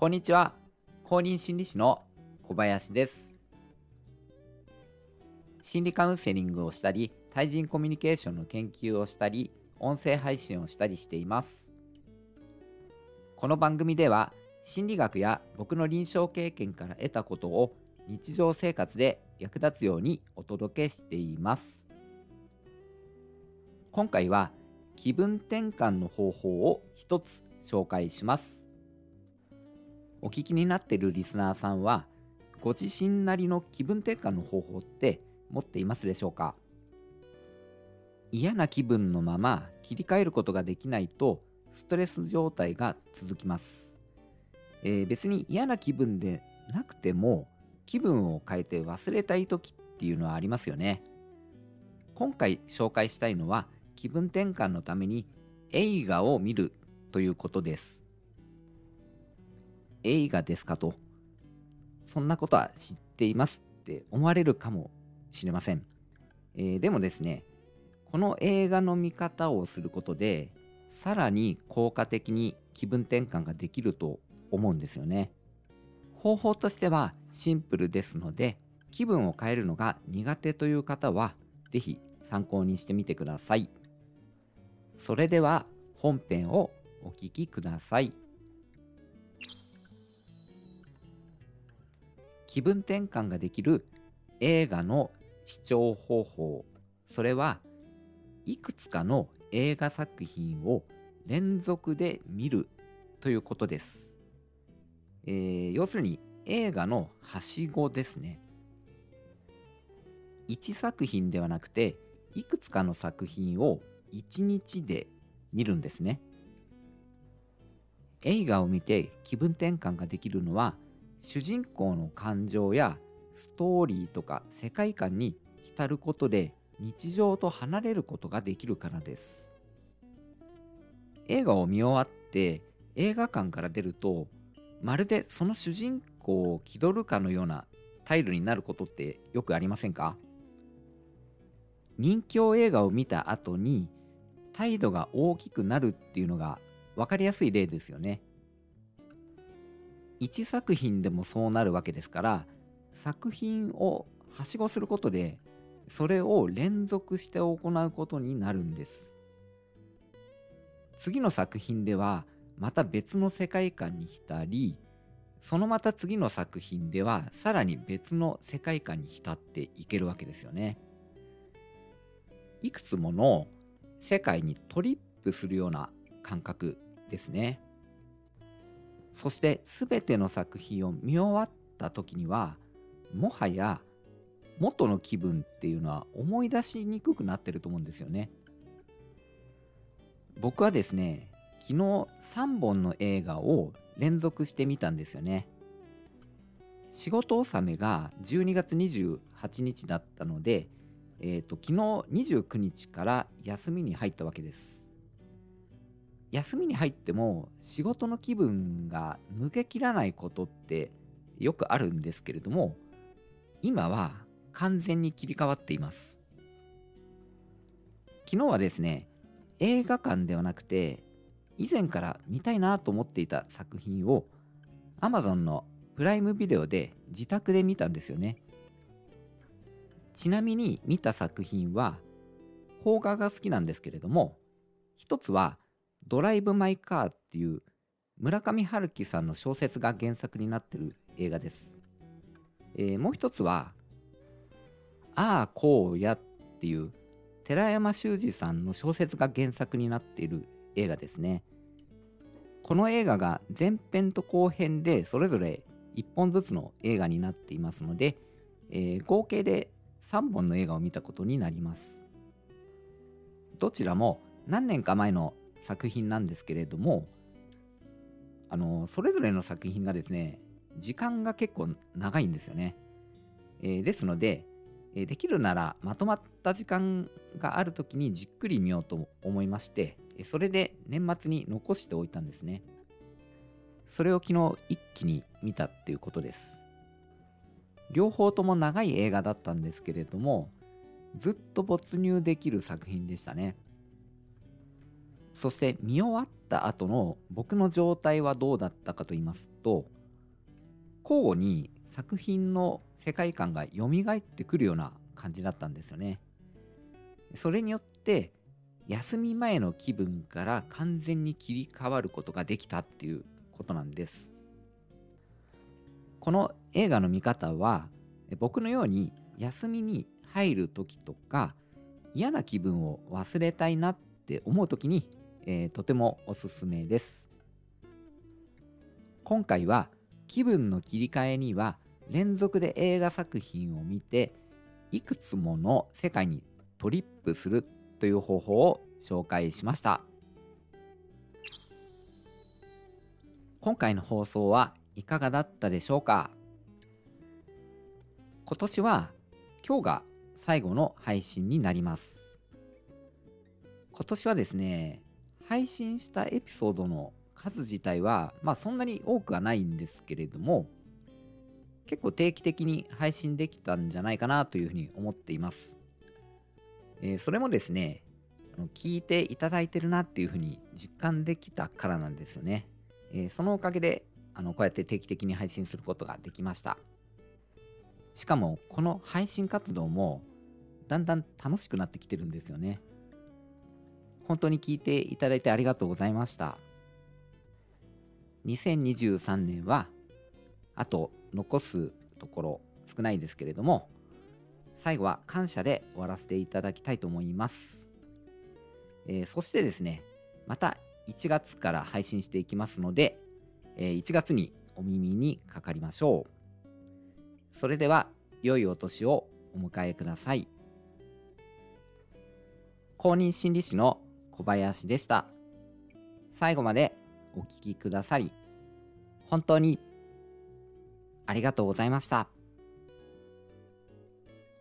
こんにちは。公認心理師の小林です。心理カウンセリングをしたり対人コミュニケーションの研究をしたり音声配信をしたりしています。この番組では心理学や僕の臨床経験から得たことを日常生活で役立つようにお届けしています。今回は気分転換の方法を一つ紹介します。お聞きになっているリスナーさんはご自身なりの気分転換の方法って持っていますでしょうか？嫌な気分のまま切り替えることができないとストレス状態が続きます、えー、別に嫌な気分でなくても気分を変えて忘れたい時っていうのはありますよね。今回紹介したいのは気分転換のために映画を見るということです。映画ですかと。そんなことは知っていますって思われるかもしれません、えー、でもですねこの映画の見方をすることでさらに効果的に気分転換ができると思うんですよね。方法としてはシンプルですので気分を変えるのが苦手という方は是非参考にしてみてください。それでは本編をお聴きください。気分転換ができる映画の視聴方法。それはいくつかの映画作品を連続で見るということです、えー、要するに映画のはしごですね。1作品ではなくていくつかの作品を1日で見るんですね。映画を見て気分転換ができるのは主人公の感情やストーリーとか世界観に浸ることで日常と離れることができるからです。映画を見終わって映画館から出るとまるでその主人公を気取るかのようなタイルになることってよくありませんか？人気映画を見た後に態度が大きくなるっていうのが分かりやすい例ですよね。1作品でもそうなるわけですから作品をはしごすることでそれを連続して行うことになるんです。次の作品ではまた別の世界観に浸りそのまた次の作品ではさらに別の世界観に浸っていけるわけですよね。いくつもの世界にトリップするような感覚ですね。そして全ての作品を見終わった時にはもはや元の気分っていうのは思い出しにくくなってると思うんですよね。僕はですね昨日3本の映画を連続してみたんですよね。仕事納めが12月28日だったので、えーと、と昨日29日から休みに入ったわけです。休みに入っても仕事の気分が抜けきらないことってよくあるんですけれども今は完全に切り替わっています。昨日はですね映画館ではなくて以前から見たいなと思っていた作品を Amazon のプライムビデオで自宅で見たんですよね。ちなみに見た作品は邦画が好きなんですけれども一つはドライブ・マイ・カーっていう村上春樹さんの小説が原作になってる映画です。えー、もう一つは、ああ、こうやっていう寺山修司さんの小説が原作になっている映画ですね。この映画が前編と後編でそれぞれ1本ずつの映画になっていますので、えー、合計で3本の映画を見たことになります。どちらも何年か前の作品なんですけれどもあのそれぞれの作品がですね時間が結構長いんですよね、えー、ですので、えー、できるならまとまった時間がある時にじっくり見ようと思いましてそれで年末に残しておいたんですね。それを昨日一気に見たっていうことです。両方とも長い映画だったんですけれどもずっと没入できる作品でしたね。そして見終わった後の僕の状態はどうだったかと言いますと交互に作品の世界観が蘇ってくるような感じだったんですよね。それによって休み前の気分から完全に切り替わることができたっていうことなんです。この映画の見方は僕のように休みに入る時とか嫌な気分を忘れたいなって思う時に、えー、とてもおすすめです。今回は気分の切り替えには連続で映画作品を見ていくつもの世界にトリップするという方法を紹介しました。今回の放送はいかがだったでしょうか？今年は今日が最後の配信になります。今年はですね配信したエピソードの数自体はまあそんなに多くはないんですけれども結構定期的に配信できたんじゃないかなというふうに思っています。えー、それもですね、聞いていただいてるなっていうふうに実感できたからなんですよね。えー、そのおかげであのこうやって定期的に配信することができました。しかもこの配信活動もだんだん楽しくなってきてるんですよね。本当に聞いていただいてありがとうございました。2023年はあと残すところ少ないですけれども最後は感謝で終わらせていただきたいと思います、えー、そしてですねまた1月から配信していきますので、えー、1月にお耳にかかりましょう。それでは良いお年をお迎えください。公認心理師の小林でした最後までお聴きくださり本当にありがとうございました。